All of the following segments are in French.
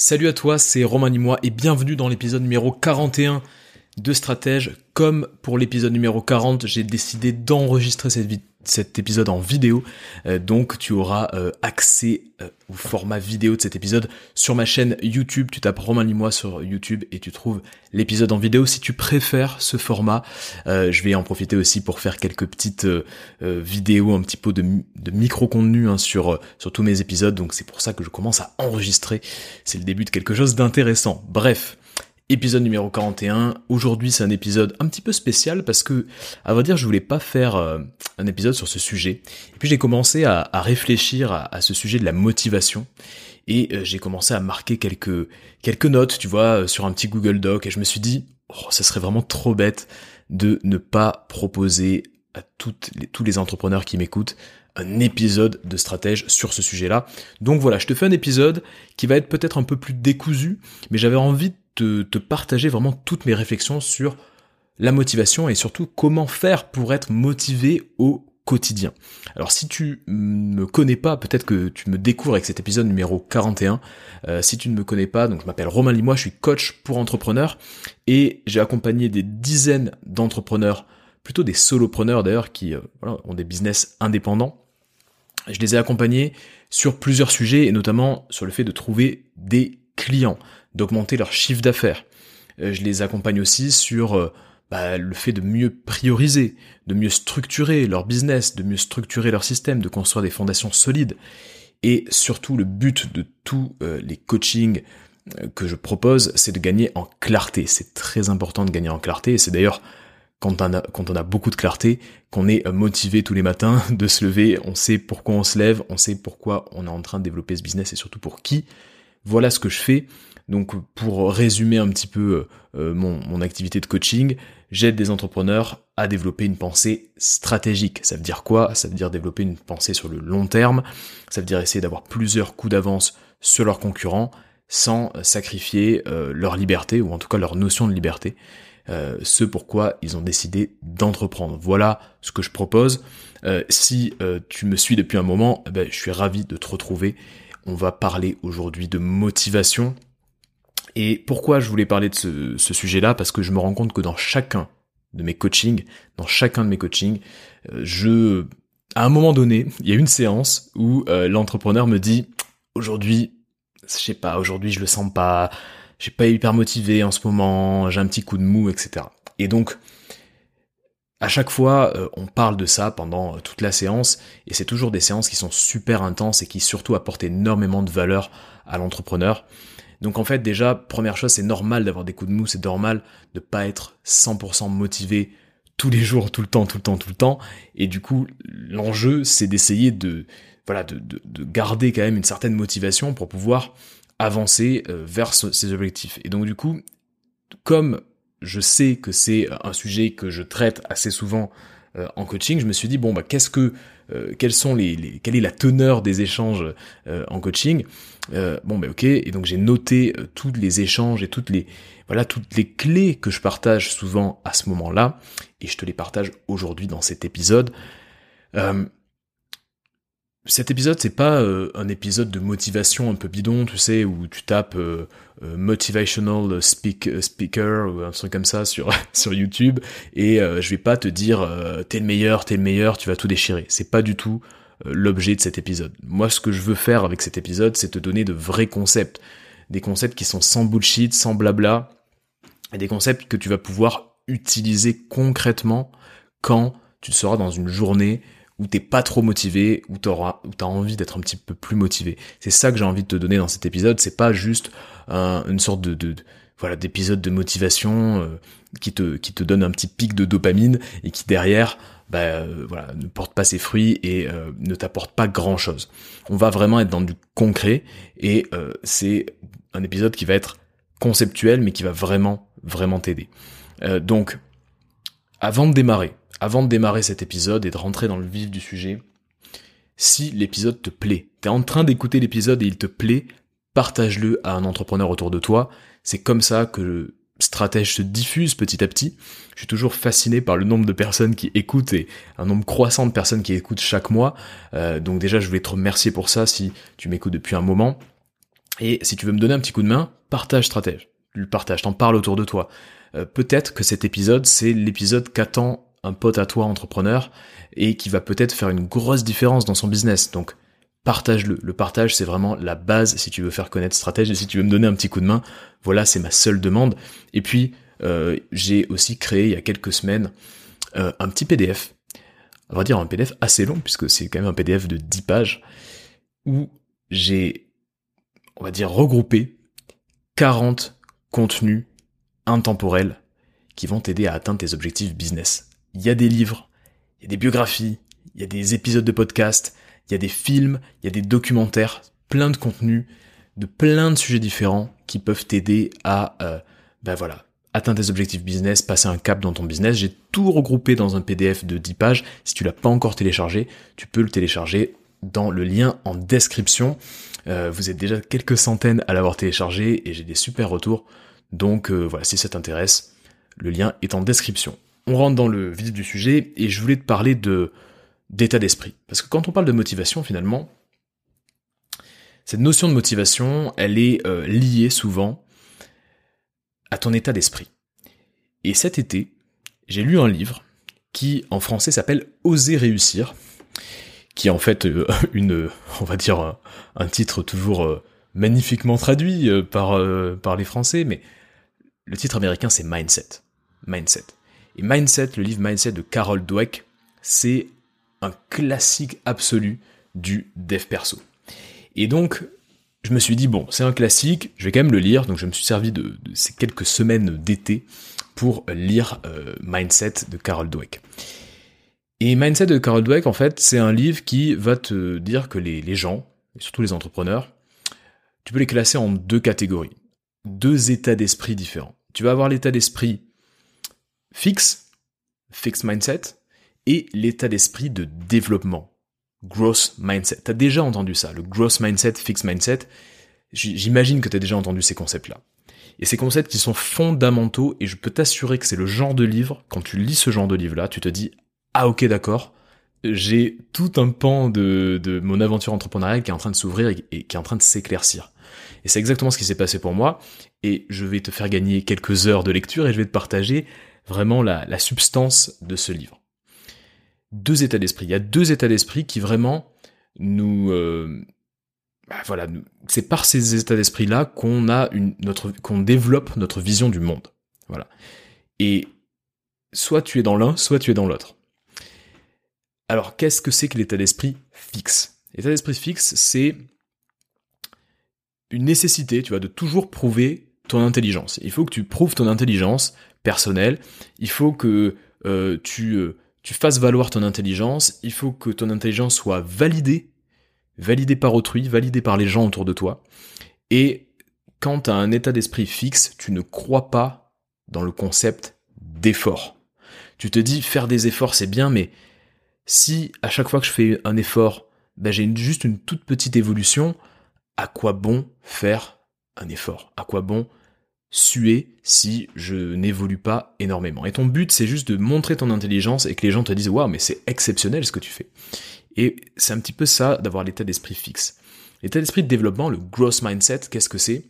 Salut à toi, c'est Romain Nimois et bienvenue dans l'épisode numéro 41 de Stratège. Comme pour l'épisode numéro 40, j'ai décidé d'enregistrer cet épisode en vidéo. Euh, donc tu auras euh, accès euh, au format vidéo de cet épisode sur ma chaîne YouTube. Tu tapes Romain Limois sur YouTube et tu trouves l'épisode en vidéo. Si tu préfères ce format, je vais en profiter aussi pour faire quelques petites vidéos, un petit peu de, micro-contenu hein, sur, sur tous mes épisodes. Donc c'est pour ça que je commence à enregistrer. C'est le début de quelque chose d'intéressant. Bref. Épisode numéro 41. Aujourd'hui, c'est un épisode un petit peu spécial parce que, à vrai dire, je voulais pas faire euh, un épisode sur ce sujet. Et puis j'ai commencé à, réfléchir à, ce sujet de la motivation et euh, j'ai commencé à marquer quelques quelques notes, tu vois, euh, sur un petit Google Doc et je me suis dit, oh, ça serait vraiment trop bête de ne pas proposer à toutes les, tous les entrepreneurs qui m'écoutent un épisode de stratège sur ce sujet-là. Donc voilà, je te fais un épisode qui va être peut-être un peu plus décousu, mais j'avais envie te partager vraiment toutes mes réflexions sur la motivation et surtout comment faire pour être motivé au quotidien. Alors si tu me connais pas, peut-être que tu me découvres avec cet épisode numéro 41. Euh, si tu ne me connais pas, donc je m'appelle Romain Limois, je suis coach pour entrepreneurs et j'ai accompagné des dizaines d'entrepreneurs, plutôt des solopreneurs d'ailleurs, qui euh, ont des business indépendants je les ai accompagnés sur plusieurs sujets et notamment sur le fait de trouver des clients, d'augmenter leur chiffre d'affaires. Euh, je les accompagne aussi sur euh, bah, le fait de mieux prioriser, de mieux structurer leur business, de mieux structurer leur système, de construire des fondations solides. Et surtout, le but de tous euh, les coachings que je propose, c'est de gagner en clarté. C'est très important de gagner en clarté. C'est d'ailleurs quand on a beaucoup de clarté, qu'on est motivé tous les matins de se lever, on sait pourquoi on se lève, on sait pourquoi on est en train de développer ce business et surtout pour qui. Voilà ce que je fais. Donc pour résumer un petit peu euh, mon, mon activité de coaching, j'aide des entrepreneurs à développer une pensée stratégique. Ça veut dire quoi? Ça veut dire développer une pensée sur le long terme. Ça veut dire essayer d'avoir plusieurs coups d'avance sur leurs concurrents sans sacrifier euh, leur liberté ou en tout cas leur notion de liberté. Euh, ce pourquoi ils ont décidé d'entreprendre. Voilà ce que je propose. Euh, si euh, tu me suis depuis un moment, eh ben, je suis ravi de te retrouver. On va parler aujourd'hui de motivation. Et pourquoi je voulais parler de ce, sujet-là? Parce que je me rends compte que dans chacun de mes coachings, dans chacun de mes coachings, je, à un moment donné, il y a une séance où l'entrepreneur me dit aujourd'hui, je sais pas, aujourd'hui je le sens pas, j'ai pas hyper motivé en ce moment, j'ai un petit coup de mou, etc. Et donc, à chaque fois, euh, on parle de ça pendant euh, toute la séance, et c'est toujours des séances qui sont super intenses et qui surtout apportent énormément de valeur à l'entrepreneur. Donc en fait, déjà, première chose, c'est normal d'avoir des coups de mou, c'est normal de pas être 100% motivé tous les jours, tout le temps, tout le temps, tout le temps. Et du coup, l'enjeu, c'est d'essayer de, voilà, de, de, de garder quand même une certaine motivation pour pouvoir avancer euh, vers ces objectifs. Et donc du coup, comme je sais que c'est un sujet que je traite assez souvent euh, en coaching, je me suis dit bon bah qu'est-ce que euh, sont les, quelle est la teneur des échanges en coaching? Bon bah ok et donc j'ai noté tous les échanges et toutes les voilà toutes les clés que je partage souvent à ce moment-là et je te les partage aujourd'hui dans cet épisode. Cet épisode, c'est pas euh, un épisode de motivation un peu bidon, tu sais, où tu tapes euh, euh, motivational speak, speaker ou un truc comme ça sur sur YouTube et je vais pas te dire t'es le meilleur, t'es le meilleur, tu vas tout déchirer. C'est pas du tout l'objet de cet épisode. Moi, ce que je veux faire avec cet épisode, c'est te donner de vrais concepts, des concepts qui sont sans bullshit, sans blabla, et des concepts que tu vas pouvoir utiliser concrètement quand tu seras dans une journée où t'es pas trop motivé, où t'auras, où t'as envie d'être un petit peu plus motivé. C'est ça que j'ai envie de te donner dans cet épisode. C'est pas juste une sorte de, voilà d'épisode de motivation euh, qui te qui te donne un petit pic de dopamine et qui derrière bah euh, voilà ne porte pas ses fruits et euh, ne t'apporte pas grand chose. On va vraiment être dans du concret et c'est un épisode qui va être conceptuel mais qui va vraiment vraiment t'aider. donc avant de démarrer, avant de démarrer cet épisode et de rentrer dans le vif du sujet, si l'épisode te plaît, t'es en train d'écouter l'épisode et il te plaît, partage-le à un entrepreneur autour de toi. C'est comme ça que le stratège se diffuse petit à petit. Je suis toujours fasciné par le nombre de personnes qui écoutent et un nombre croissant de personnes qui écoutent chaque mois. Euh, donc déjà, je voulais te remercier pour ça si tu m'écoutes depuis un moment. Et si tu veux me donner un petit coup de main, partage stratège. Le partage, t'en parles autour de toi. Euh, peut-être que cet épisode, c'est l'épisode qu'attend un pote à toi entrepreneur et qui va peut-être faire une grosse différence dans son business. Donc partage-le. Le partage, c'est vraiment la base si tu veux faire connaître stratège et si tu veux me donner un petit coup de main. Voilà, c'est ma seule demande. Et puis, euh, j'ai aussi créé il y a quelques semaines euh, un petit PDF. On va dire un PDF assez long puisque c'est quand même un PDF de 10 pages où j'ai, on va dire, regroupé 40 contenus intemporels qui vont t'aider à atteindre tes objectifs business. Il y a des livres, il y a des biographies, il y a des épisodes de podcast, il y a des films, il y a des documentaires, plein de contenus, de plein de sujets différents qui peuvent t'aider à, euh, ben voilà, atteindre tes objectifs business, passer un cap dans ton business. J'ai tout regroupé dans un PDF de 10 pages. Si tu l'as pas encore téléchargé, tu peux le télécharger dans le lien en description. Euh, vous êtes déjà quelques centaines à l'avoir téléchargé et j'ai des super retours. Donc euh, voilà, si ça t'intéresse, le lien est en description. On rentre dans le vif du sujet et je voulais te parler de d'état d'esprit. Parce que quand on parle de motivation, finalement, cette notion de motivation, elle est euh, liée souvent à ton état d'esprit. Et cet été, j'ai lu un livre qui, en français, s'appelle Oser réussir, qui est en fait euh, on va dire, un, titre toujours euh, magnifiquement traduit par, par les Français, mais le titre américain, c'est Mindset. Mindset. Et Mindset, le livre Mindset de Carol Dweck, c'est un classique absolu du dev perso. Et donc, je me suis dit, bon, c'est un classique, je vais quand même le lire, donc je me suis servi de, ces quelques semaines d'été pour lire euh, Mindset de Carol Dweck. Et Mindset de Carol Dweck, en fait, c'est un livre qui va te dire que les, les gens, et surtout les entrepreneurs, tu peux les classer en deux catégories, deux états d'esprit différents. Tu vas avoir l'état d'esprit fixe, fixed mindset, et l'état d'esprit de développement. Growth mindset. T'as déjà entendu ça, le growth mindset, fixed mindset. J'imagine que t'as déjà entendu ces concepts-là. Et ces concepts qui sont fondamentaux, et je peux t'assurer que c'est le genre de livre, quand tu lis ce genre de livre-là, tu te dis, ah ok d'accord, j'ai tout un pan de, de mon aventure entrepreneuriale qui est en train de s'ouvrir et, qui est en train de s'éclaircir. Et c'est exactement ce qui s'est passé pour moi, et je vais te faire gagner quelques heures de lecture et je vais te partager vraiment la, substance de ce livre deux états d'esprit. Il y a deux états d'esprit qui vraiment nous, euh, bah voilà, c'est par ces états d'esprit là qu'on a une notre qu'on développe notre vision du monde. Voilà. Et soit tu es dans l'un, soit tu es dans l'autre. Alors qu'est-ce que c'est que l'état d'esprit fixe? L'état d'esprit fixe, c'est une nécessité, tu vois, de toujours prouver ton intelligence. Il faut que tu prouves ton intelligence personnelle. Il faut que euh, tu euh, tu fasses valoir ton intelligence, il faut que ton intelligence soit validée, validée par autrui, validée par les gens autour de toi. Et quand tu as un état d'esprit fixe, tu ne crois pas dans le concept d'effort. Tu te dis faire des efforts c'est bien, mais si à chaque fois que je fais un effort, ben j'ai juste une toute petite évolution, à quoi bon faire un effort? À quoi bon suer si je n'évolue pas énormément. Et ton but, c'est juste de montrer ton intelligence et que les gens te disent waouh, mais c'est exceptionnel ce que tu fais. Et c'est un petit peu ça d'avoir l'état d'esprit fixe. L'état d'esprit de développement, le growth mindset, qu'est-ce que c'est?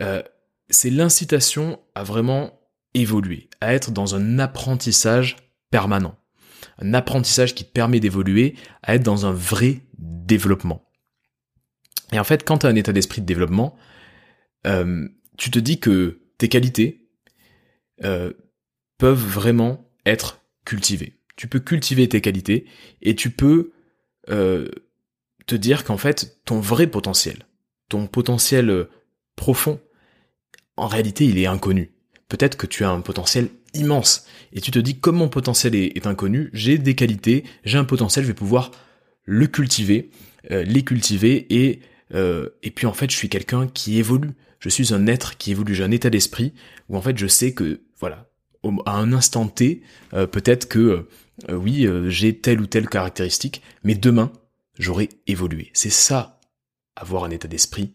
Euh, C'est l'incitation à vraiment évoluer, à être dans un apprentissage permanent. Un apprentissage qui te permet d'évoluer, à être dans un vrai développement. Et en fait, quand tu as un état d'esprit de développement, euh, tu te dis que tes qualités euh, peuvent vraiment être cultivées. Tu peux cultiver tes qualités et tu peux euh, te dire qu'en fait, ton vrai potentiel, ton potentiel euh, profond, en réalité, il est inconnu. Peut-être que tu as un potentiel immense et tu te dis comme mon potentiel est, inconnu, j'ai des qualités, j'ai un potentiel, je vais pouvoir le cultiver, les cultiver et et puis en fait, je suis quelqu'un qui évolue je suis un être qui évolue, j'ai un état d'esprit où en fait je sais que, voilà, à un instant T, euh, peut-être que, euh, oui, euh, j'ai telle ou telle caractéristique, mais demain, j'aurai évolué. C'est ça, avoir un état d'esprit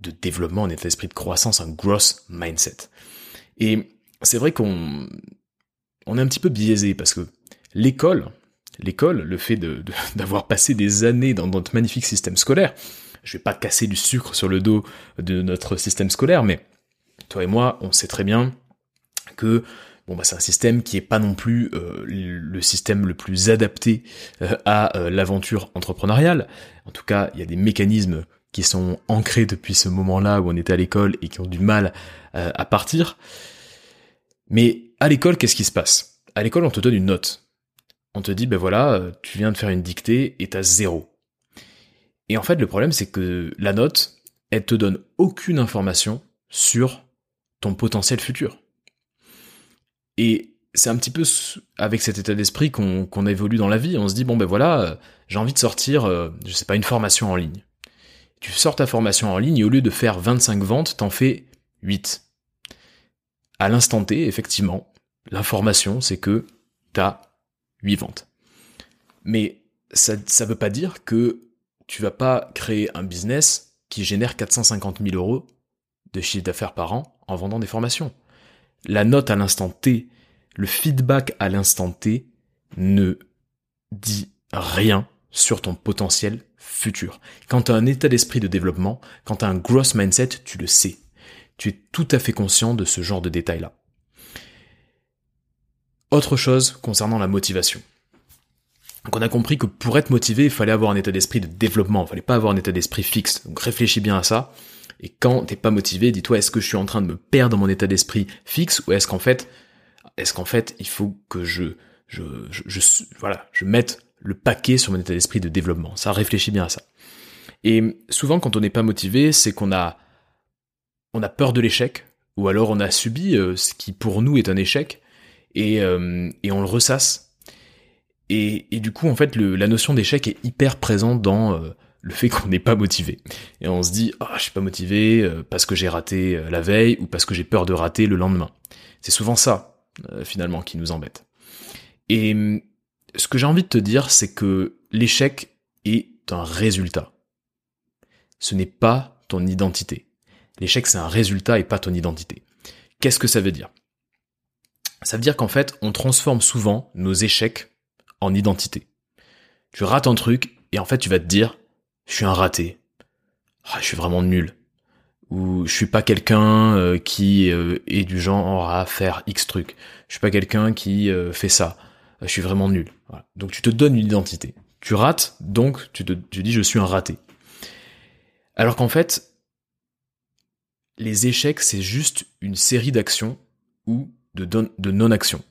de développement, un état d'esprit de croissance, un growth mindset. Et c'est vrai qu'on on est un petit peu biaisé parce que l'école, l'école, le fait d'avoir de, passé des années dans notre magnifique système scolaire, je vais pas casser du sucre sur le dos de notre système scolaire, mais toi et moi, on sait très bien que bon bah c'est un système qui est pas non plus euh, le système le plus adapté euh, à euh, l'aventure entrepreneuriale. En tout cas, il y a des mécanismes qui sont ancrés depuis ce moment-là où on était à l'école et qui ont du mal à partir. Mais à l'école, qu'est-ce qui se passe? À l'école, on te donne une note. On te dit, ben voilà, tu viens de faire une dictée et t'as zéro. Et en fait, le problème, c'est que la note, elle te donne aucune information sur ton potentiel futur. Et c'est un petit peu avec cet état d'esprit qu'on évolue dans la vie. On se dit, bon ben voilà, euh, j'ai envie de sortir, euh, je sais pas, une formation en ligne. Tu sors ta formation en ligne et au lieu de faire 25 ventes, t'en fais 8. À l'instant T, effectivement, l'information, c'est que t'as 8 ventes. Mais ça ne veut pas dire que tu vas pas créer un business qui génère 450 000 euros de chiffre d'affaires par an en vendant des formations la note à l'instant T, le feedback à l'instant T ne dit rien sur ton potentiel futur. Quand tu as un état d'esprit de développement, quand tu as un gross mindset, tu le sais. Tu es tout à fait conscient de ce genre de détails-là. Autre chose concernant la motivation. Donc on a compris que pour être motivé, il fallait avoir un état d'esprit de développement, il fallait pas avoir un état d'esprit fixe. Donc réfléchis bien à ça. Et quand t'es pas motivé, dis-toi, est-ce que je suis en train de me perdre dans mon état d'esprit fixe ou est-ce qu'en fait, est-ce qu'en fait, il faut que je, voilà, je mette le paquet sur mon état d'esprit de développement. Ça réfléchit bien à ça. Et souvent, quand on n'est pas motivé, c'est qu'on a, on a peur de l'échec, ou alors on a subi euh, ce qui pour nous est un échec, et, euh, et on le ressasse. Et, du coup, en fait, la notion d'échec est hyper présente dans euh, le fait qu'on n'est pas motivé. Et on se dit, ah, je suis pas motivé euh, parce que j'ai raté euh, la veille ou parce que j'ai peur de rater le lendemain. C'est souvent ça, finalement, qui nous embête. Et hum, ce que j'ai envie de te dire, c'est que l'échec est un résultat. Ce n'est pas ton identité. L'échec, c'est un résultat et pas ton identité. Qu'est-ce que ça veut dire? Ça veut dire qu'en fait, on transforme souvent nos échecs en identité. Tu rates un truc et en fait, tu vas te dire, je suis un raté. Ah, je suis vraiment nul. Ou je suis pas quelqu'un euh, qui euh, est du genre à faire X truc. Je suis pas quelqu'un qui euh, fait ça. Je suis vraiment nul. Donc tu te donnes une identité. Tu rates, donc tu te tu dis je suis un raté. Alors qu'en fait, les échecs, c'est juste une série d'actions ou de, de non-actions.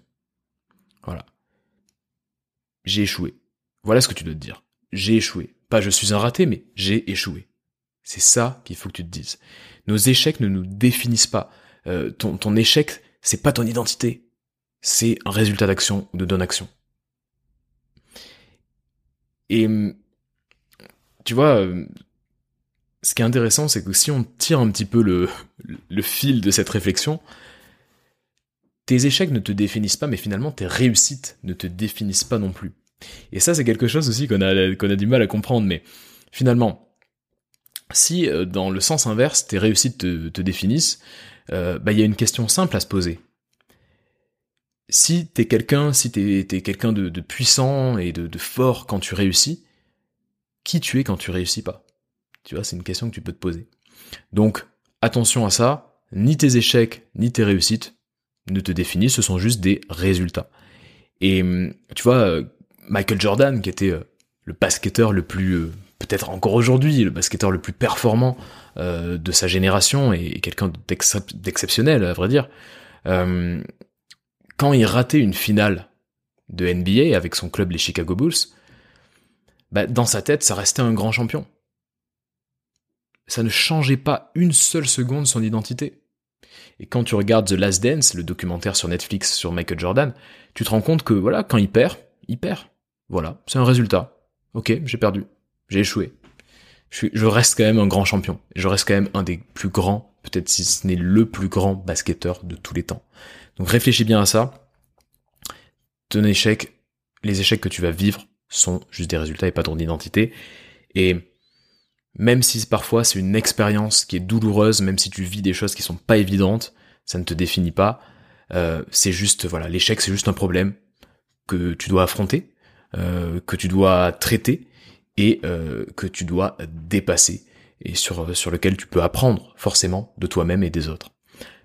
J'ai échoué. Voilà ce que tu dois te dire. J'ai échoué. Pas je suis un raté, mais j'ai échoué. C'est ça qu'il faut que tu te dises. Nos échecs ne nous définissent pas. Euh, ton, ton échec, c'est pas ton identité. C'est un résultat d'action ou de non-action. Et tu vois, euh, ce qui est intéressant, c'est que si on tire un petit peu le fil de cette réflexion, tes échecs ne te définissent pas, mais finalement tes réussites ne te définissent pas non plus. Et ça, c'est quelque chose aussi qu'on a, du mal à comprendre, mais finalement, si euh, dans le sens inverse, tes réussites te, définissent, euh, bah, il y a une question simple à se poser. Si t'es quelqu'un, si t'es, t'es quelqu'un de, de, puissant et de, de fort quand tu réussis, qui tu es quand tu réussis pas? Tu vois, c'est une question que tu peux te poser. Donc, attention à ça, ni tes échecs, ni tes réussites ne te définissent, ce sont juste des résultats. Et tu vois, Michael Jordan, qui était euh, le basketteur le plus, euh, peut-être encore aujourd'hui, le basketteur le plus performant euh, de sa génération et, quelqu'un d'exceptionnel, à vrai dire, quand il ratait une finale de NBA avec son club les Chicago Bulls, bah, dans sa tête, ça restait un grand champion. Ça ne changeait pas une seule seconde son identité. Et quand tu regardes The Last Dance, le documentaire sur Netflix sur Michael Jordan, tu te rends compte que voilà, quand il perd, il perd. Voilà, c'est un résultat. Ok, j'ai perdu, j'ai échoué. Je, reste quand même un grand champion. Je reste quand même un des plus grands, peut-être si ce n'est le plus grand basketteur de tous les temps. Donc réfléchis bien à ça. Ton échec, les échecs que tu vas vivre sont juste des résultats et pas ton identité. Et même si parfois c'est une expérience qui est douloureuse, même si tu vis des choses qui sont pas évidentes, ça ne te définit pas. Euh, c'est juste, voilà, l'échec c'est juste un problème que tu dois affronter euh, que tu dois traiter et euh, que tu dois dépasser. et sur, sur lequel tu peux apprendre forcément de toi-même et des autres.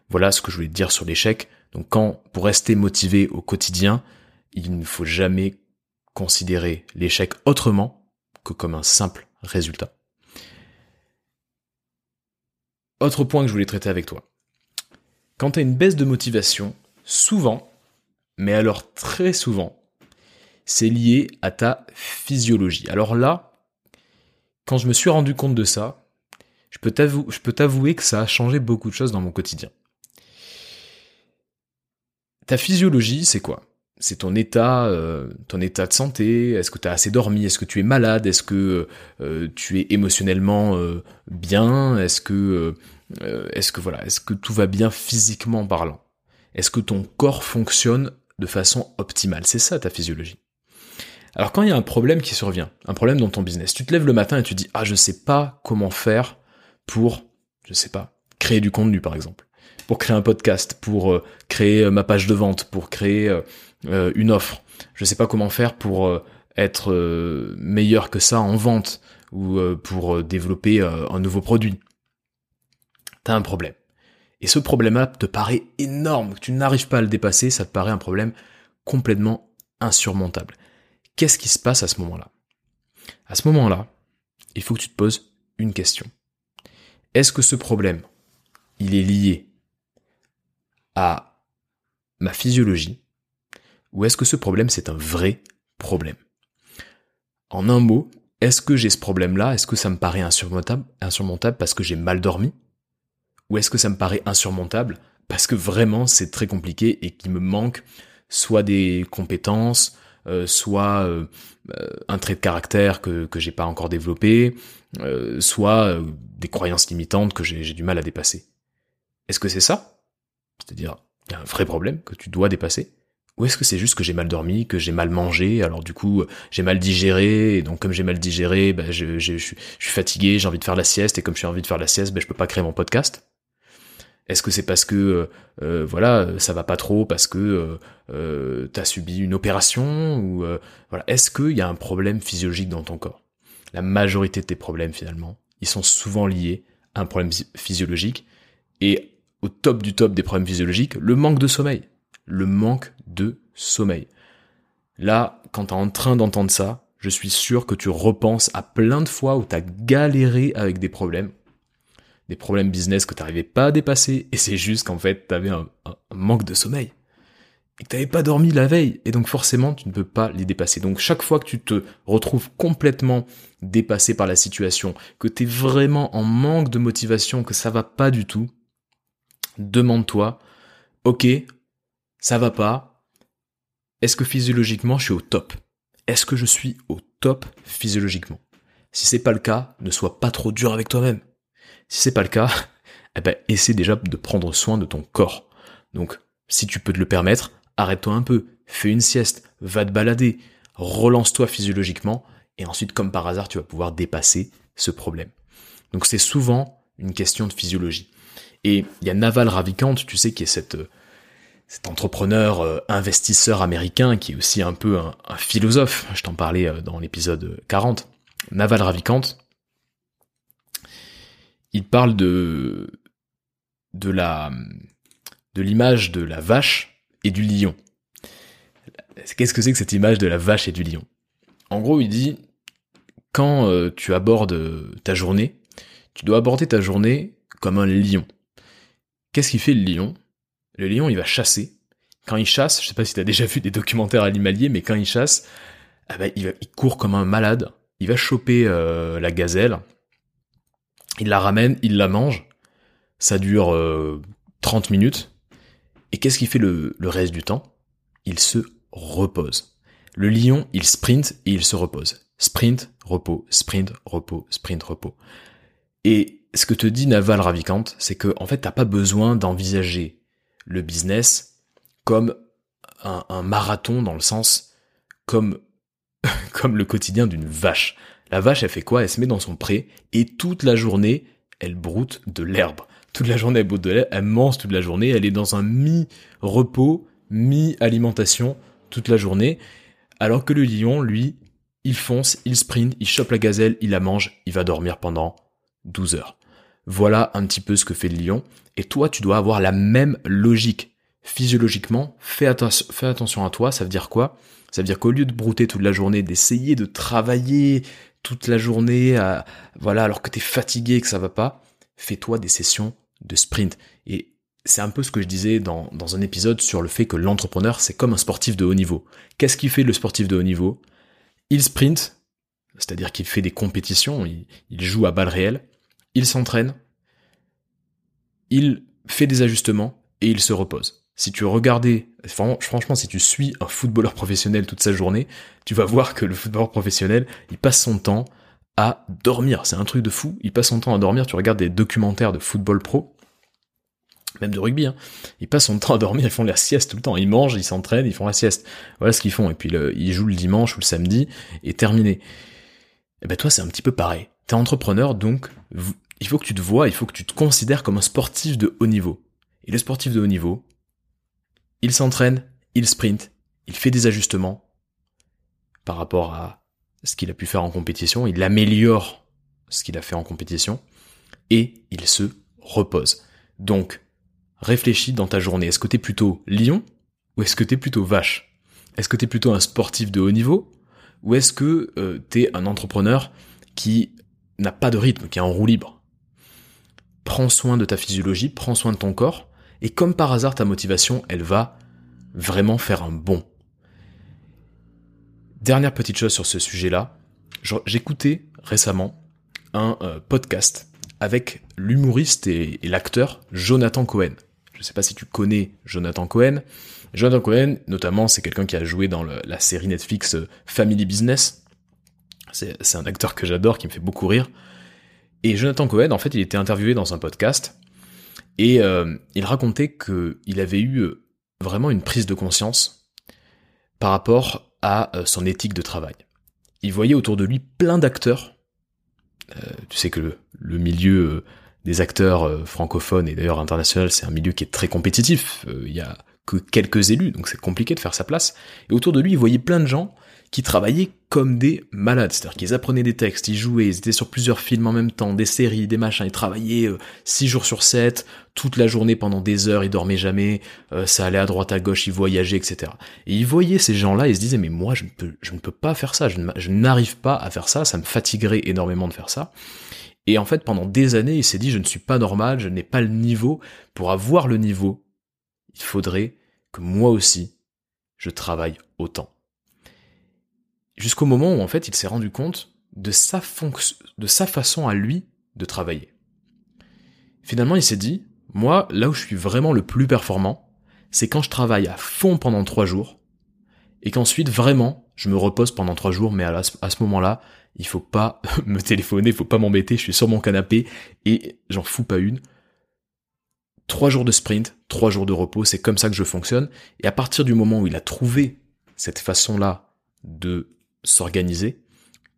Voilà ce que je voulais te dire sur l'échec. Donc quand, pour rester motivé au quotidien, il ne faut jamais considérer l'échec autrement que comme un simple résultat. Autre point que je voulais traiter avec toi. Quand tu as une baisse de motivation, souvent, mais alors très souvent, c'est lié à ta physiologie. Alors là, quand je me suis rendu compte de ça, je peux t'avouer que ça a changé beaucoup de choses dans mon quotidien. Ta physiologie, c'est quoi? C'est ton état, euh, ton état de santé. Est-ce que tu as assez dormi Est-ce que tu es malade Est-ce que euh, tu es émotionnellement euh, bien Est-ce que, est-ce que voilà, est-ce que tout va bien physiquement parlant? Est-ce que ton corps fonctionne de façon optimale? C'est ça ta physiologie. Alors quand il y a un problème qui survient, un problème dans ton business, tu te lèves le matin et tu dis ah je sais pas comment faire pour, je sais pas, créer du contenu par exemple pour créer un podcast, pour créer ma page de vente, pour créer euh, une offre. Je sais pas comment faire pour être meilleur que ça en vente ou pour développer un nouveau produit. T'as un problème. Et ce problème-là te paraît énorme, que tu n'arrives pas à le dépasser, ça te paraît un problème complètement insurmontable. Qu'est-ce qui se passe à ce moment-là? À ce moment-là, il faut que tu te poses une question. Est-ce que ce problème, il est lié à ma physiologie? Ou est-ce que ce problème c'est un vrai problème? En un mot, est-ce que j'ai ce problème-là? Est-ce que ça me paraît insurmontable, insurmontable parce que j'ai mal dormi? Ou est-ce que ça me paraît insurmontable parce que vraiment c'est très compliqué et qu'il me manque soit des compétences, euh, soit euh, euh, un trait de caractère que, que j'ai pas encore développé, soit des croyances limitantes que j'ai du mal à dépasser? Est-ce que c'est ça? C'est-à-dire, il y un vrai problème que tu dois dépasser? Ou est-ce que c'est juste que j'ai mal dormi, que j'ai mal mangé, alors du coup j'ai mal digéré, et donc comme j'ai mal digéré, ben, je, suis fatigué, j'ai envie de faire la sieste, et comme j'ai envie de faire la sieste, ben, je peux pas créer mon podcast est-ce que c'est parce que euh, euh, voilà ça va pas trop parce que euh, tu as subi une opération ou voilà est-ce qu'il y a un problème physiologique dans ton corps? La majorité de tes problèmes finalement, ils sont souvent liés à un problème physiologique et au top du top des problèmes physiologiques, le manque de sommeil. Le manque de sommeil. Là, quand tu es en train d'entendre ça, je suis sûr que tu repenses à plein de fois où tu as galéré avec des problèmes. Des problèmes business que tu n'arrivais pas à dépasser, et c'est juste qu'en fait, tu avais un, manque de sommeil. Et que tu n'avais pas dormi la veille, et donc forcément, tu ne peux pas les dépasser. Donc chaque fois que tu te retrouves complètement dépassé par la situation, que tu es vraiment en manque de motivation, que ça va pas du tout, demande-toi, ok, ça va pas, est-ce que physiologiquement je suis au top? Est-ce que je suis au top physiologiquement? Si c'est pas le cas, ne sois pas trop dur avec toi-même. Si c'est pas le cas, eh ben, essaie déjà de prendre soin de ton corps. Donc, si tu peux te le permettre, arrête-toi un peu, fais une sieste, va te balader, relance-toi physiologiquement, et ensuite, comme par hasard, tu vas pouvoir dépasser ce problème. Donc c'est souvent une question de physiologie. Et il y a Naval Ravikant, tu sais, qui est cette, euh, cet entrepreneur euh, investisseur américain qui est aussi un peu un, philosophe. Je t'en parlais euh, dans l'épisode 40. Naval Ravikant, il parle de de la de l'image de la vache et du lion. Qu'est-ce que c'est que cette image de la vache et du lion? En gros, il dit quand tu abordes ta journée, tu dois aborder ta journée comme un lion. Qu'est-ce qu'il fait le lion? Le lion, il va chasser. Quand il chasse, je sais pas si tu as déjà vu des documentaires animaliers, mais quand il chasse, ah ben, il, court comme un malade. Il va choper euh, la gazelle, il la ramène, il la mange. Ça dure 30 euh, minutes. Et qu'est-ce qu'il fait le, reste du temps? Il se repose. Le lion, il sprint et il se repose. Sprint, repos, sprint, repos, sprint, repos. Et ce que te dit Naval Ravikant, c'est que en fait t'as pas besoin d'envisager le business comme un, marathon dans le sens comme comme le quotidien d'une vache. La vache, elle fait quoi? Elle se met dans son pré et toute la journée, elle broute de l'herbe. Toute la journée, elle broute de l'herbe, elle mange toute la journée, elle est dans un mi-repos, mi-alimentation toute la journée. Alors que le lion, lui, il fonce, il sprint, il chope la gazelle, il la mange, il va dormir pendant 12 heures. Voilà un petit peu ce que fait le lion. Et toi, tu dois avoir la même logique. Physiologiquement, fais, attention à toi, ça veut dire quoi? Ça veut dire qu'au lieu de brouter toute la journée, d'essayer de travailler toute la journée, voilà, alors que tu es fatigué et que ça va pas, fais-toi des sessions de sprint. Et c'est un peu ce que je disais dans, un épisode sur le fait que l'entrepreneur, c'est comme un sportif de haut niveau. Qu'est-ce qui fait le sportif de haut niveau? Il sprint, c'est-à-dire qu'il fait des compétitions, il, joue à balles réelles, il s'entraîne, il fait des ajustements et il se repose. Si tu regardais, franchement, si tu suis un footballeur professionnel toute sa journée, tu vas voir que le footballeur professionnel, il passe son temps à dormir. C'est un truc de fou. Il passe son temps à dormir. Tu regardes des documentaires de football pro, même de rugby, hein. ils passent son temps à dormir, ils font la sieste tout le temps, ils mangent, ils s'entraînent, ils font la sieste. Voilà ce qu'ils font. Et puis ils jouent le dimanche ou le samedi et terminé. Et eh ben toi c'est un petit peu pareil. T'es entrepreneur donc il faut que tu te vois, il faut que tu te considères comme un sportif de haut niveau. Et le sportif de haut niveau, il s'entraîne, il sprint, il fait des ajustements par rapport à ce qu'il a pu faire en compétition, il améliore ce qu'il a fait en compétition et il se repose. Donc, réfléchis dans ta journée. Est-ce que t'es plutôt lion ou est-ce que t'es plutôt vache? Est-ce que t'es plutôt un sportif de haut niveau ou est-ce que euh, t'es un entrepreneur qui n'a pas de rythme, qui est en roue libre? Prends soin de ta physiologie, prends soin de ton corps, et comme par hasard, ta motivation, elle va vraiment faire un bond. Dernière petite chose sur ce sujet-là, j'écoutais récemment un euh, podcast avec l'humoriste et l'acteur Jonathan Cohen. Je ne sais pas si tu connais Jonathan Cohen. Jonathan Cohen, notamment, c'est quelqu'un qui a joué dans la série Netflix euh, Family Business. C'est un acteur que j'adore, qui me fait beaucoup rire. Et Jonathan Cohen, en fait, il était interviewé dans un podcast et euh, il racontait qu'il avait eu euh, vraiment une prise de conscience par rapport à son éthique de travail. Il voyait autour de lui plein d'acteurs. tu sais que le milieu des acteurs euh, francophones et d'ailleurs international, c'est un milieu qui est très compétitif. Euh, il y a que quelques élus, donc c'est compliqué de faire sa place. Et autour de lui, il voyait plein de gens qui travaillaient comme des malades. C'est-à-dire qu'ils apprenaient des textes, ils jouaient, ils étaient sur plusieurs films en même temps, des séries, des machins, ils travaillaient 6 euh, jours sur 7, toute la journée pendant des heures, ils dormaient jamais, ça allait à droite à gauche, ils voyageaient, etc. Et ils voyaient ces gens-là et se disaient mais moi je ne peux, je ne peux pas faire ça, je n'arrive pas à faire ça, ça me fatiguerait énormément de faire ça. Et en fait, pendant des années, il s'est dit, je ne suis pas normal, je n'ai pas le niveau. Pour avoir le niveau, il faudrait que moi aussi, je travaille autant. Jusqu'au moment où, en fait, il s'est rendu compte de sa, de sa façon à lui de travailler. Finalement, il s'est dit, moi, là où je suis vraiment le plus performant, c'est quand je travaille à fond pendant trois jours, et qu'ensuite, vraiment, je me repose pendant trois jours, mais à, ce moment-là, il faut pas me téléphoner, il faut pas m'embêter, je suis sur mon canapé et j'en fous pas une. Trois jours de sprint, trois jours de repos, c'est comme ça que je fonctionne. Et à partir du moment où il a trouvé cette façon-là de s'organiser,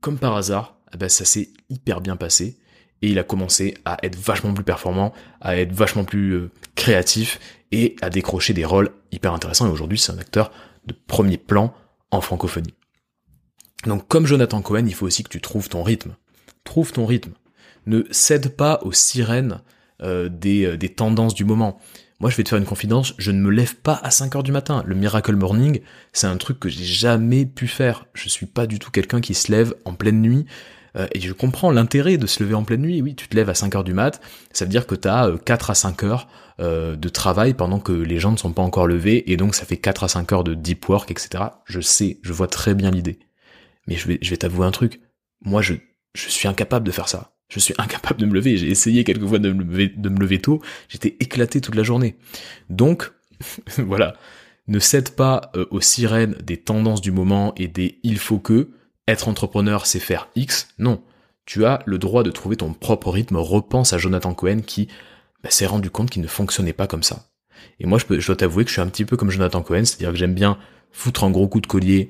comme par hasard, eh ben ça s'est hyper bien passé et il a commencé à être vachement plus performant, à être vachement plus euh, créatif et à décrocher des rôles hyper intéressants. Et aujourd'hui, c'est un acteur de premier plan en francophonie. Donc comme Jonathan Cohen, il faut aussi que tu trouves ton rythme. Trouve ton rythme. Ne cède pas aux sirènes euh, euh, des tendances du moment. Moi, je vais te faire une confidence, je ne me lève pas à 5 heures du matin. Le Miracle Morning, c'est un truc que j'ai jamais pu faire. Je suis pas du tout quelqu'un qui se lève en pleine nuit. Euh, et je comprends l'intérêt de se lever en pleine nuit. Oui, tu te lèves à 5 heures du mat, ça veut dire que tu as 4 à 5 heures de travail pendant que les gens ne sont pas encore levés, et donc ça fait 4 à 5 heures de deep work, etc. Je sais, je vois très bien l'idée. Mais je vais, je vais t'avouer un truc. Moi, je, je suis incapable de faire ça. Je suis incapable de me lever. J'ai essayé quelques fois de me lever, tôt. J'étais éclaté toute la journée. Donc, voilà. Ne cède pas euh, aux sirènes des tendances du moment et des il faut que. Être entrepreneur, c'est faire X. Non. Tu as le droit de trouver ton propre rythme. Repense à Jonathan Cohen qui bah, s'est rendu compte qu'il ne fonctionnait pas comme ça. Et moi, je, je dois t'avouer que je suis un petit peu comme Jonathan Cohen, c'est-à-dire que j'aime bien foutre un gros coup de collier,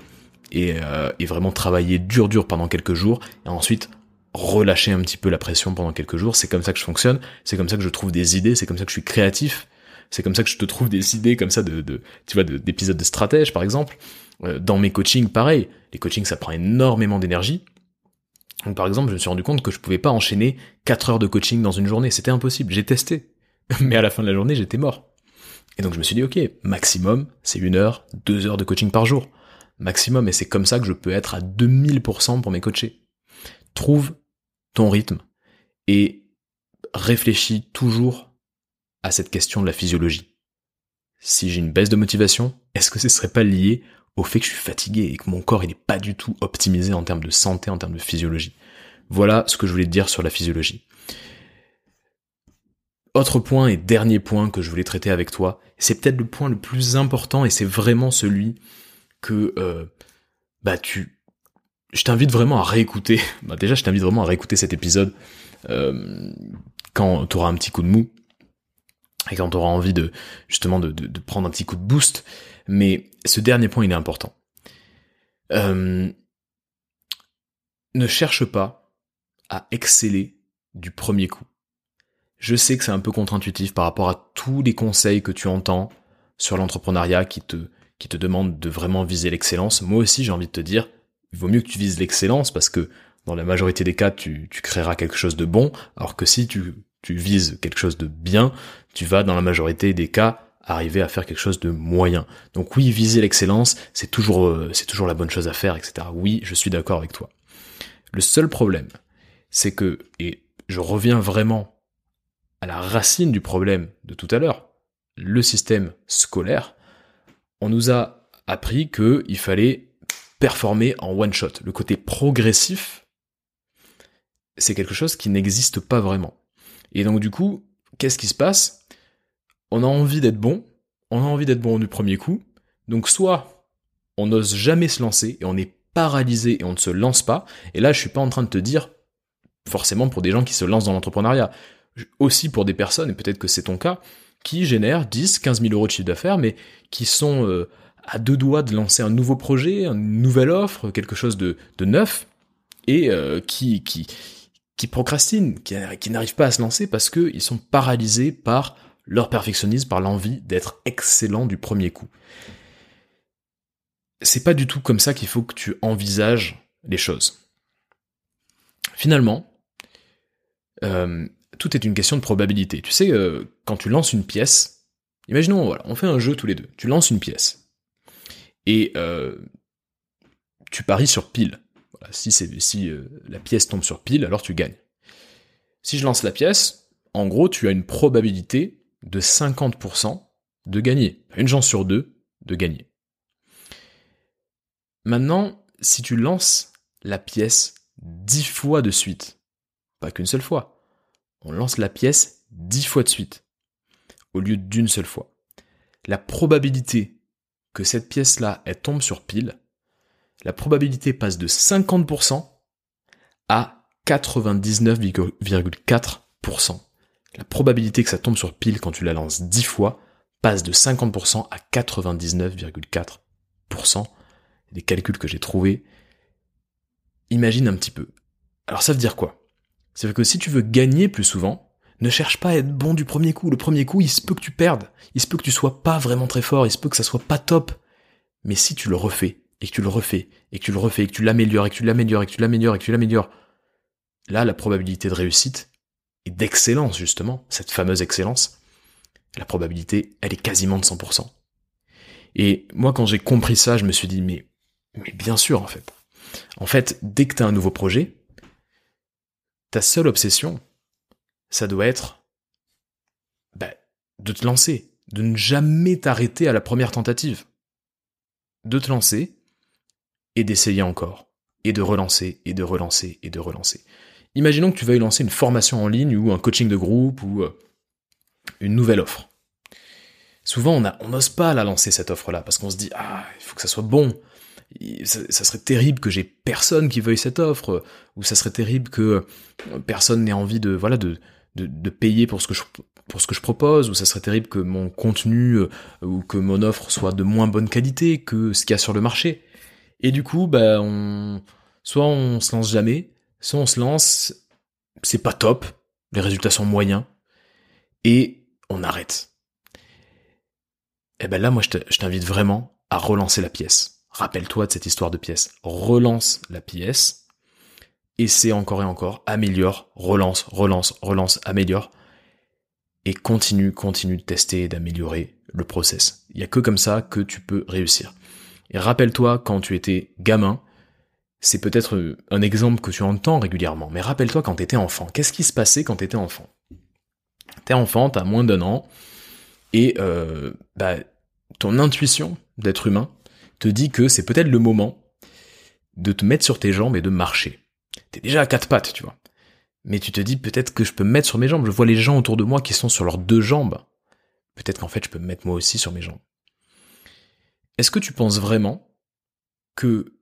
euh, et, vraiment travailler dur dur pendant quelques jours et ensuite relâcher un petit peu la pression pendant quelques jours. C'est comme ça que je fonctionne, c'est comme ça que je trouve des idées, c'est comme ça que je suis créatif, c'est comme ça que je te trouve des idées comme ça de, de tu vois, d'épisodes de, stratège par exemple. Euh, dans mes coachings, pareil, les coachings ça prend énormément d'énergie. Donc par exemple, je me suis rendu compte que je pouvais pas enchaîner 4 heures de coaching dans une journée, c'était impossible, j'ai testé. Mais à la fin de la journée, j'étais mort. Et donc je me suis dit, ok, maximum, c'est une heure, deux heures de coaching par jour. Maximum, et c'est comme ça que je peux être à 2000% pour mes coachés. Trouve ton rythme et réfléchis toujours à cette question de la physiologie. Si j'ai une baisse de motivation, est-ce que ce serait pas lié au fait que je suis fatigué et que mon corps n'est pas du tout optimisé en termes de santé, en termes de physiologie? Voilà ce que je voulais te dire sur la physiologie. Autre point et dernier point que je voulais traiter avec toi, c'est peut-être le point le plus important et c'est vraiment celui que euh, bah tu je t'invite vraiment à réécouter. Bah déjà je t'invite vraiment à réécouter cet épisode euh, quand tu auras un petit coup de mou et quand tu auras envie de justement de, de, prendre un petit coup de boost. Mais ce dernier point, il est important. Euh, ne cherche pas à exceller du premier coup. Je sais que c'est un peu contre-intuitif par rapport à tous les conseils que tu entends sur l'entrepreneuriat qui te, qui te demandent de vraiment viser l'excellence. Moi aussi, j'ai envie de te dire, il vaut mieux que tu vises l'excellence parce que dans la majorité des cas, tu, créeras quelque chose de bon, alors que si tu, tu vises quelque chose de bien, tu vas dans la majorité des cas arriver à faire quelque chose de moyen. Donc oui, viser l'excellence, c'est toujours, euh, c'est toujours la bonne chose à faire, etc. Oui, je suis d'accord avec toi. Le seul problème, c'est que, et je reviens vraiment à la racine du problème de tout à l'heure, le système scolaire, on nous a appris qu'il fallait performer en one shot. Le côté progressif, c'est quelque chose qui n'existe pas vraiment. Et donc du coup, qu'est-ce qui se passe? On a envie d'être bon, on a envie d'être bon du premier coup, donc soit on n'ose jamais se lancer et on est paralysé et on ne se lance pas, et là je suis pas en train de te dire forcément pour des gens qui se lancent dans l'entrepreneuriat, aussi pour des personnes, et peut-être que c'est ton cas, qui génèrent 10, 15 000 euros de chiffre d'affaires, mais qui sont euh, à deux doigts de lancer un nouveau projet, une nouvelle offre, quelque chose de, neuf, et euh, qui, qui, qui procrastinent, qui, qui n'arrivent pas à se lancer parce qu'ils sont paralysés par leur perfectionnisme par l'envie d'être excellent du premier coup. C'est pas du tout comme ça qu'il faut que tu envisages les choses. Finalement, euh, tout est une question de probabilité. Tu sais, euh, quand tu lances une pièce, imaginons, voilà, on fait un jeu tous les deux. Tu lances une pièce et euh, tu paries sur pile. si si la pièce tombe sur pile, alors tu gagnes. Si je lance la pièce, en gros, tu as une probabilité de 50% de gagner. Une chance sur deux de gagner. Maintenant, si tu lances la pièce dix fois de suite, pas qu'une seule fois, on lance la pièce dix fois de suite, au lieu d'une seule fois. La probabilité que cette pièce-là, elle tombe sur pile, la probabilité passe de 50% à 99,4% la probabilité que ça tombe sur pile quand tu la lances 10 fois passe de 50% à 99,4%. Des calculs que j'ai trouvés. Imagine un petit peu. Alors ça veut dire quoi? Ça veut dire que si tu veux gagner plus souvent, ne cherche pas à être bon du premier coup. Le premier coup, il se peut que tu perdes. Il se peut que tu sois pas vraiment très fort. Il se peut que ça soit pas top. Mais si tu le refais, et que tu le refais, et que tu le refais, et que tu l'améliores, et que tu l'améliores, et que tu l'améliores, et que tu l'améliores, là, la probabilité de réussite, et d'excellence justement, cette fameuse excellence, la probabilité, elle est quasiment de 100%. Et moi quand j'ai compris ça, je me suis dit mais mais bien sûr en fait. En fait, dès que tu as un nouveau projet, ta seule obsession, ça doit être bah, de te lancer, de ne jamais t'arrêter à la première tentative. De te lancer et d'essayer encore, et de relancer, et de relancer, et de relancer. Imaginons que tu veuilles lancer une formation en ligne ou un coaching de groupe ou euh, une nouvelle offre. Souvent, on n'ose pas la lancer cette offre-là parce qu'on se dit ah il faut que ça soit bon. Ça, serait terrible que j'ai personne qui veuille cette offre ou ça serait terrible que euh, personne n'ait envie de voilà de, de, payer pour ce que je pour ce que je propose ou ça serait terrible que mon contenu euh, ou que mon offre soit de moins bonne qualité que ce qu'il y a sur le marché. Et du coup, bah on soit on se lance jamais, Soit on se lance, c'est pas top, les résultats sont moyens, et on arrête. Et eh ben là, moi, je t'invite vraiment à relancer la pièce. Rappelle-toi de cette histoire de pièce. Relance la pièce essaie encore et encore, améliore, relance, relance, relance, améliore, et continue, continue de tester et d'améliorer le process. Il y a que comme ça que tu peux réussir. Et rappelle-toi quand tu étais gamin, c'est peut-être un exemple que tu entends régulièrement, mais rappelle-toi quand tu étais enfant. Qu'est-ce qui se passait quand tu étais enfant? T'es enfant, t'as moins d'un an, et euh, bah, ton intuition d'être humain te dit que c'est peut-être le moment de te mettre sur tes jambes et de marcher. T'es déjà à quatre pattes, tu vois. Mais tu te dis peut-être que je peux me mettre sur mes jambes. Je vois les gens autour de moi qui sont sur leurs deux jambes. Peut-être qu'en fait je peux me mettre moi aussi sur mes jambes. Est-ce que tu penses vraiment que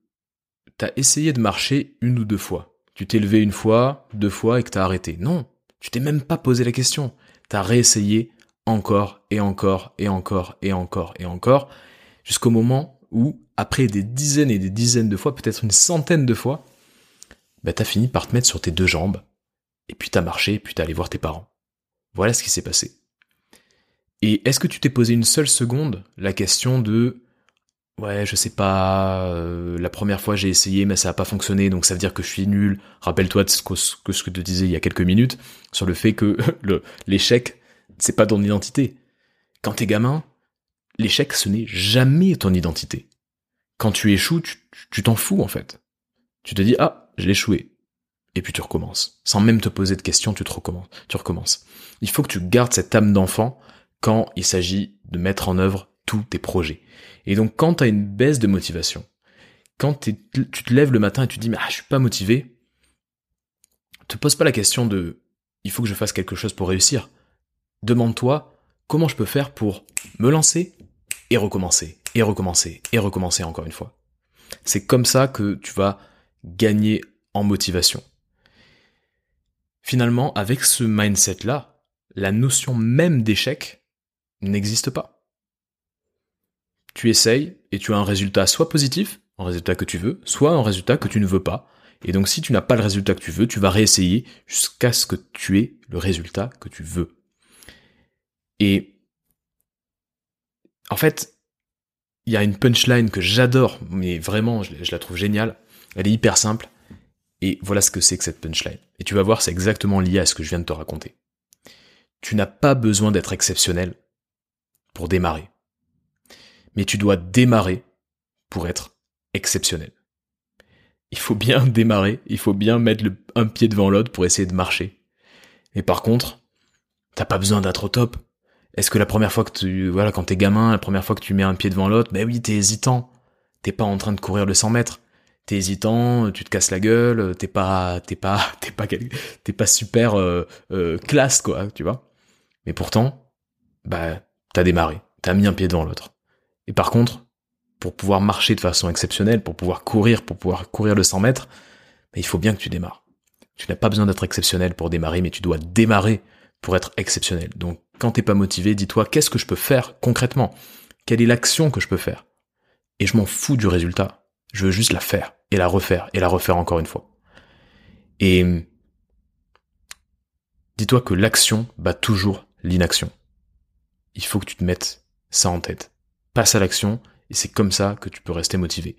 t'as essayé de marcher une ou deux fois? Tu t'es levé une fois, deux fois et que t'as arrêté? Non, tu t'es même pas posé la question. T'as réessayé encore et encore et encore et encore et encore jusqu'au moment où, après des dizaines et des dizaines de fois, peut-être une centaine de fois, bah t'as fini par te mettre sur tes deux jambes, et puis t'as marché, et puis t'es allé voir tes parents. Voilà ce qui s'est passé. Et est-ce que tu t'es posé une seule seconde la question de ouais, je sais pas, euh, la première fois j'ai essayé mais ça a pas fonctionné donc ça veut dire que je suis nul. Rappelle-toi de ce que, ce que te disais il y a quelques minutes sur le fait que l'échec c'est pas ton identité. Quand t'es gamin, l'échec ce n'est jamais ton identité. Quand tu échoues, tu t'en fous en fait. Tu te dis ah, j'ai échoué. Et puis tu recommences. Sans même te poser de questions, tu recommences. Tu recommences. Il faut que tu gardes cette âme d'enfant quand il s'agit de mettre en œuvre tous tes projets. Et donc quand tu as une baisse de motivation, quand tu te lèves le matin et tu dis mais ah, je suis pas motivé, te pose pas la question de il faut que je fasse quelque chose pour réussir. Demande-toi comment je peux faire pour me lancer et recommencer, et recommencer, et recommencer encore une fois. C'est comme ça que tu vas gagner en motivation. Finalement, avec ce mindset-là, la notion même d'échec n'existe pas. Tu essayes et tu as un résultat soit positif, un résultat que tu veux, soit un résultat que tu ne veux pas. Et donc si tu n'as pas le résultat que tu veux, tu vas réessayer jusqu'à ce que tu aies le résultat que tu veux. Et en fait, il y a une punchline que j'adore, mais vraiment, je, la trouve géniale. Elle est hyper simple. Et voilà ce que c'est que cette punchline. Et tu vas voir, c'est exactement lié à ce que je viens de te raconter. Tu n'as pas besoin d'être exceptionnel pour démarrer. Mais tu dois démarrer pour être exceptionnel. Il faut bien démarrer, il faut bien mettre un pied devant l'autre pour essayer de marcher. Et par contre, t'as pas besoin d'être au top. Est-ce que la première fois que tu, voilà, quand t'es gamin, la première fois que tu mets un pied devant l'autre, ben oui, t'es hésitant. T'es pas en train de courir le 100 mètres. T'es hésitant, tu te casses la gueule, t'es pas, t'es pas, t'es pas, t'es pas super euh, euh, classe quoi, tu vois. Mais pourtant, bah, t'as démarré, t'as mis un pied devant l'autre. Et par contre, pour pouvoir marcher de façon exceptionnelle, pour pouvoir courir, pour pouvoir courir le 100 mètres, bah, il faut bien que tu démarres. Tu n'as pas besoin d'être exceptionnel pour démarrer, mais tu dois démarrer pour être exceptionnel. Donc quand t'es pas motivé, dis-toi qu'est-ce que je peux faire concrètement? Quelle est l'action que je peux faire? Et je m'en fous du résultat. Je veux juste la faire et la refaire et la refaire encore une fois. Et dis-toi que l'action bat toujours l'inaction. Il faut que tu te mettes ça en tête. Passe à l'action et c'est comme ça que tu peux rester motivé.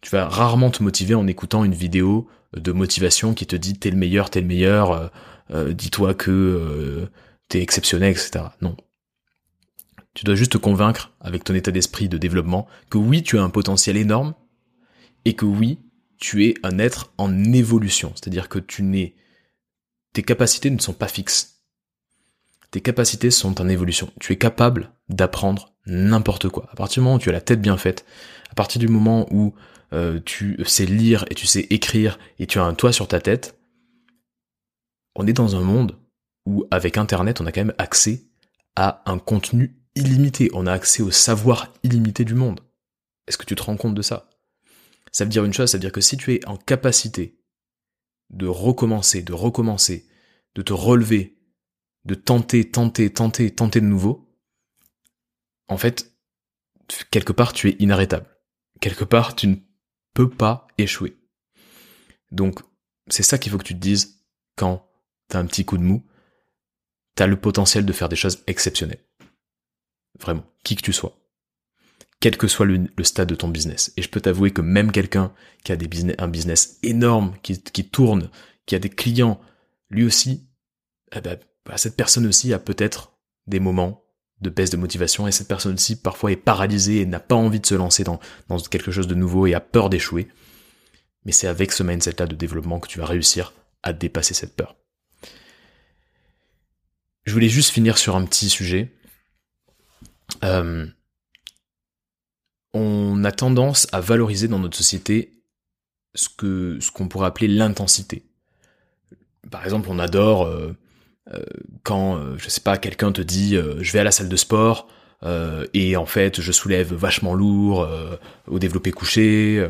Tu vas rarement te motiver en écoutant une vidéo de motivation qui te dit t'es le meilleur, t'es le meilleur, euh, euh, dis-toi que euh, t'es exceptionnel, etc. Non. Tu dois juste te convaincre, avec ton état d'esprit de développement, que oui, tu as un potentiel énorme, et que oui, tu es un être en évolution. C'est-à-dire que tu n'es, tes capacités ne sont pas fixes. Tes capacités sont en évolution. Tu es capable d'apprendre n'importe quoi. À partir du moment où tu as la tête bien faite, à partir du moment où euh, tu sais lire et tu sais écrire et tu as un toit sur ta tête, on est dans un monde où avec Internet, on a quand même accès à un contenu illimité. On a accès au savoir illimité du monde. Est-ce que tu te rends compte de ça? Ça veut dire une chose, ça veut dire que si tu es en capacité de recommencer, de recommencer, de te relever, de tenter, tenter, tenter, tenter de nouveau, en fait, quelque part, tu es inarrêtable. Quelque part, tu ne peux pas échouer. Donc, c'est ça qu'il faut que tu te dises quand t'as un petit coup de mou, t'as le potentiel de faire des choses exceptionnelles. Vraiment, qui que tu sois. Quel que soit le, stade de ton business. Et je peux t'avouer que même quelqu'un qui a des business, un business énorme, qui, tourne, qui a des clients, lui aussi, eh ben, bah, cette personne aussi a peut-être des moments de baisse de motivation et cette personne aussi parfois est paralysée et n'a pas envie de se lancer dans, dans quelque chose de nouveau et a peur d'échouer. Mais c'est avec ce mindset-là de développement que tu vas réussir à dépasser cette peur. Je voulais juste finir sur un petit sujet. Euh, on a tendance à valoriser dans notre société ce que ce qu'on pourrait appeler l'intensité. Par exemple, on adore euh, euh, quand, euh, je sais pas, quelqu'un te dit euh, je vais à la salle de sport et en fait je soulève vachement lourd au développé couché,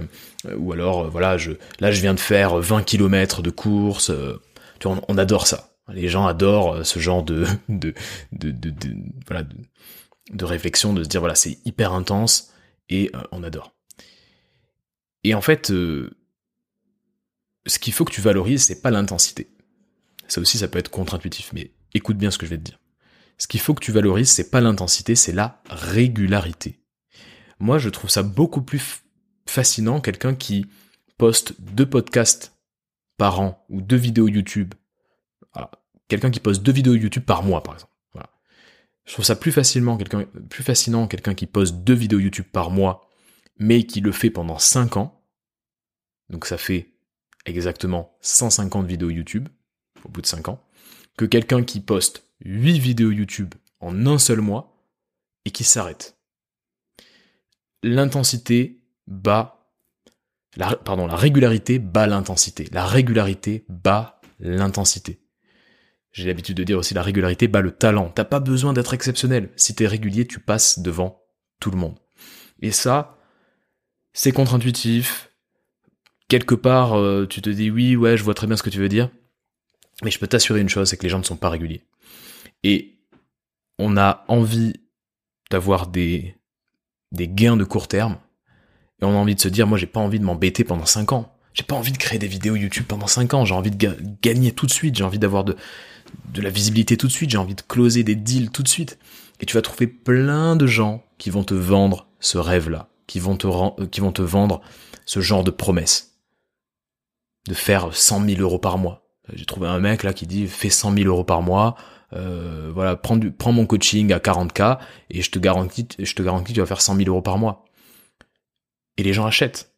ou alors voilà, je, là je viens de faire 20 km de course, on, adore ça. Les gens adorent ce genre de, de, de, de, voilà, de, réflexion, de se dire voilà c'est hyper intense et on adore. Et en fait, ce qu'il faut que tu valorises, c'est pas l'intensité. Ça aussi, ça peut être contre-intuitif, mais écoute bien ce que je vais te dire. Ce qu'il faut que tu valorises, c'est pas l'intensité, c'est la régularité. Moi, je trouve ça beaucoup plus fascinant quelqu'un qui poste deux podcasts par an ou deux vidéos YouTube. Quelqu'un qui poste deux vidéos YouTube par mois, par exemple. Je trouve ça plus facilement quelqu'un, plus fascinant quelqu'un qui poste deux vidéos YouTube par mois, mais qui le fait pendant cinq ans. Donc ça fait exactement 150 vidéos YouTube au bout de 5 ans, que quelqu'un qui poste 8 vidéos YouTube en un seul mois et qui s'arrête. L'intensité bat, la, pardon, la régularité bat l'intensité. La régularité bat l'intensité. J'ai l'habitude de dire aussi la régularité bat le talent. T'as pas besoin d'être exceptionnel. Si t'es régulier, tu passes devant tout le monde. Et ça, c'est contre-intuitif. Quelque part, euh, tu te dis oui, ouais, je vois très bien ce que tu veux dire. Mais je peux t'assurer une chose, c'est que les gens ne sont pas réguliers. Et on a envie d'avoir des, des gains de court terme. Et on a envie de se dire, moi j'ai pas envie de m'embêter pendant 5 ans. J'ai pas envie de créer des vidéos YouTube pendant 5 ans. J'ai envie de gagner tout de suite. J'ai envie d'avoir de, de la visibilité tout de suite. J'ai envie de closer des deals tout de suite. Et tu vas trouver plein de gens qui vont te vendre ce rêve-là. Qui vont te, euh, qui vont te vendre ce genre de promesses. De faire 100 000 euros par mois j'ai trouvé un mec là qui dit fais 100 000 euros par mois, euh, voilà, prends, du, prends mon coaching à 40K et je te garantis, je te garantis que tu vas faire 100 000 euros par mois. Et les gens achètent.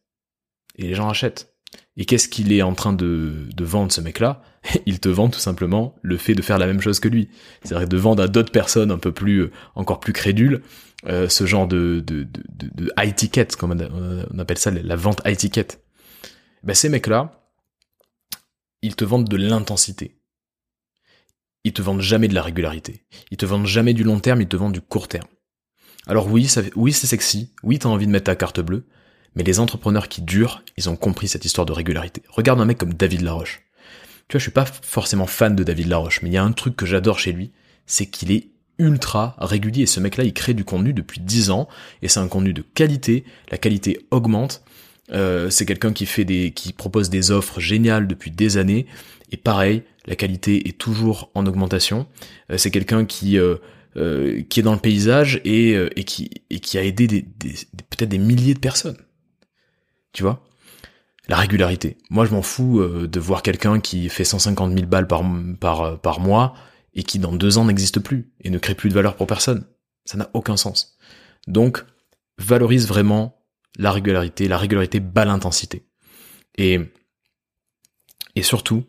Et les gens achètent. Et qu'est-ce qu'il est en train de, de vendre ce mec-là Il te vend tout simplement le fait de faire la même chose que lui. C'est-à-dire de vendre à d'autres personnes un peu plus, euh, encore plus crédules, euh, ce genre de, de, de, de, high ticket, comme on appelle ça, la vente high ticket. Ben ces mecs-là, ils te vendent de l'intensité. Ils te vendent jamais de la régularité. Ils te vendent jamais du long terme, ils te vendent du court terme. Alors oui, ça, oui, c'est sexy. Oui, t'as envie de mettre ta carte bleue. Mais les entrepreneurs qui durent, ils ont compris cette histoire de régularité. Regarde un mec comme David Laroche. Tu vois, je suis pas forcément fan de David Laroche, mais il y a un truc que j'adore chez lui, c'est qu'il est ultra régulier. Et ce mec-là, il crée du contenu depuis 10 ans, et c'est un contenu de qualité. La qualité augmente, euh, c'est quelqu'un qui fait des, qui propose des offres géniales depuis des années. Et pareil, la qualité est toujours en augmentation. Euh, c'est quelqu'un qui euh, qui est dans le paysage et, et qui et qui a aidé des, peut-être des milliers de personnes. Tu vois La régularité. Moi, je m'en fous de voir quelqu'un qui fait 150 000 balles par par par mois et qui dans deux ans n'existe plus et ne crée plus de valeur pour personne. Ça n'a aucun sens. Donc, valorise vraiment la régularité, la régularité bat l'intensité. Et, et surtout,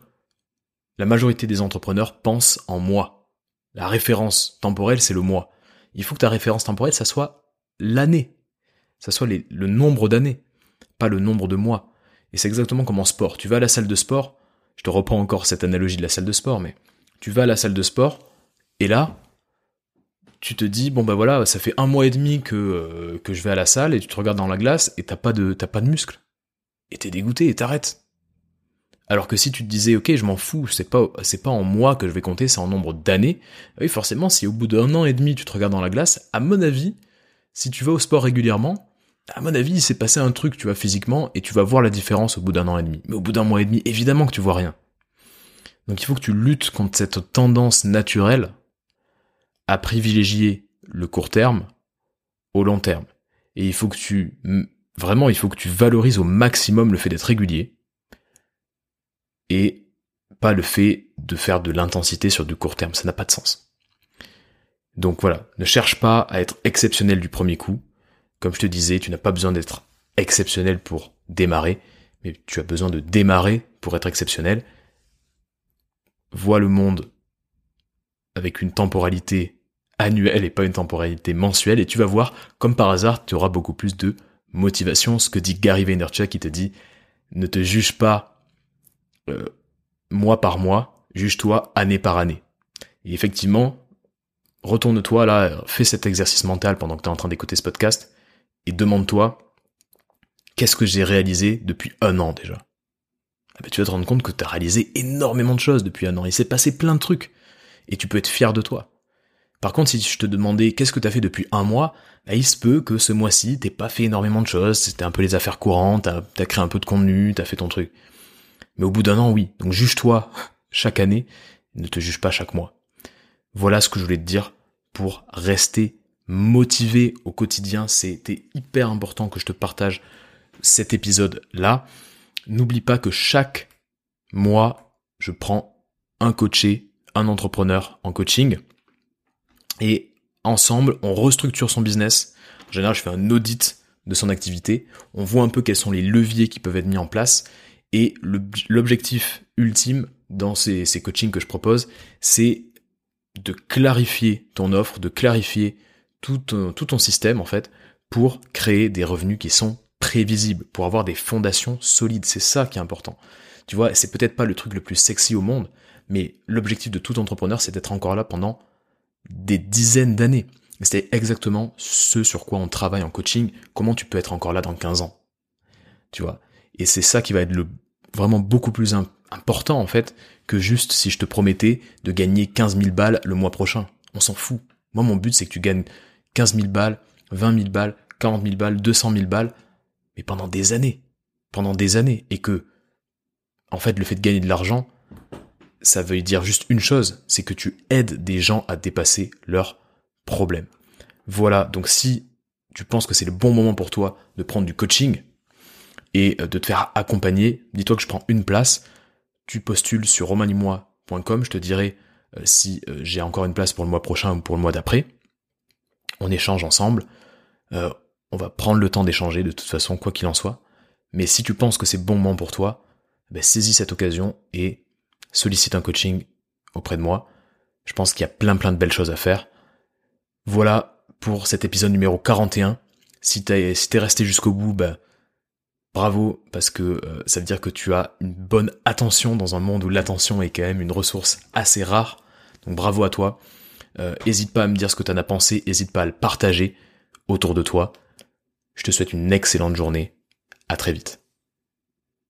la majorité des entrepreneurs pensent en mois. La référence temporelle, c'est le mois. Il faut que ta référence temporelle, ça soit l'année. Ça soit le nombre d'années, pas le nombre de mois. Et c'est exactement comme en sport. Tu vas à la salle de sport, je te reprends encore cette analogie de la salle de sport, mais tu vas à la salle de sport, et là, tu te dis bon bah voilà, ça fait un mois et demi que euh, que je vais à la salle et tu te regardes dans la glace et t'as pas de pas de muscles et t'es dégoûté et t'arrêtes. Alors que si tu te disais ok je m'en fous, c'est pas c'est pas en mois que je vais compter, c'est en nombre d'années. Oui forcément si au bout d'un an et demi tu te regardes dans la glace, à mon avis, si tu vas au sport régulièrement, à mon avis il s'est passé un truc tu vois physiquement et tu vas voir la différence au bout d'un an et demi. Mais au bout d'un mois et demi évidemment que tu vois rien. Donc il faut que tu luttes contre cette tendance naturelle à privilégier le court terme au long terme. Et il faut que tu, vraiment, il faut que tu valorises au maximum le fait d'être régulier. Et pas le fait de faire de l'intensité sur du court terme. Ça n'a pas de sens. Donc voilà. Ne cherche pas à être exceptionnel du premier coup. Comme je te disais, tu n'as pas besoin d'être exceptionnel pour démarrer, mais tu as besoin de démarrer pour être exceptionnel. Vois le monde avec une temporalité annuelle et pas une temporalité mensuelle, et tu vas voir, comme par hasard, tu auras beaucoup plus de motivation. Ce que dit Gary Vaynerchuk, qui te dit, ne te juge pas euh, mois par mois, juge-toi année par année. Et effectivement, retourne-toi là, fais cet exercice mental pendant que tu es en train d'écouter ce podcast, et demande-toi, qu'est-ce que j'ai réalisé depuis un an déjà? Ah ben, Tu vas te rendre compte que tu as réalisé énormément de choses depuis un an. Il s'est passé plein de trucs. Et tu peux être fier de toi. Par contre, si je te demandais qu'est-ce que tu as fait depuis un mois, bah, il se peut que ce mois-ci, t'aies pas fait énormément de choses, c'était un peu les affaires courantes, t'as as créé un peu de contenu, t'as fait ton truc. Mais au bout d'un an, oui. Donc juge-toi chaque année, ne te juge pas chaque mois. Voilà ce que je voulais te dire pour rester motivé au quotidien. C'était hyper important que je te partage cet épisode-là. N'oublie pas que chaque mois, je prends un coaché, un entrepreneur en coaching. Et ensemble, on restructure son business. En général, je fais un audit de son activité. On voit un peu quels sont les leviers qui peuvent être mis en place. Et l'objectif ultime dans ces, ces coachings que je propose, c'est de clarifier ton offre, de clarifier tout ton, système en fait, pour créer des revenus qui sont prévisibles, pour avoir des fondations solides. C'est ça qui est important. Tu vois, c'est peut-être pas le truc le plus sexy au monde, mais l'objectif de tout entrepreneur, c'est d'être encore là pendant des dizaines d'années. C'est exactement ce sur quoi on travaille en coaching. Comment tu peux être encore là dans 15 ans? Tu vois? Et c'est ça qui va être le, vraiment beaucoup plus important en fait que juste si je te promettais de gagner 15 000 balles le mois prochain. On s'en fout. Moi, mon but, c'est que tu gagnes 15 000 balles, 20 000 balles, 40 000 balles, 200 000 balles, mais pendant des années. Pendant des années. Et que, en fait, le fait de gagner de l'argent, ça veut dire juste une chose, c'est que tu aides des gens à dépasser leurs problèmes. Voilà, donc si tu penses que c'est le bon moment pour toi de prendre du coaching et euh, de te faire accompagner, dis-toi que je prends une place, tu postules sur romanimois.com, je te dirai euh, si euh, j'ai encore une place pour le mois prochain ou pour le mois d'après. On échange ensemble, on va prendre le temps d'échanger de toute façon, quoi qu'il en soit. Mais si tu penses que c'est bon moment pour toi, ben saisis cette occasion et sollicite un coaching auprès de moi. Je pense qu'il y a plein plein de belles choses à faire. Voilà pour cet épisode numéro 41. Si t'es resté jusqu'au bout, bah, bravo, parce que euh, ça veut dire que tu as une bonne attention dans un monde où l'attention est quand même une ressource assez rare. Donc bravo à toi. Euh, hésite pas à me dire ce que t'en as pensé, hésite pas à le partager autour de toi. Je te souhaite une excellente journée. À très vite.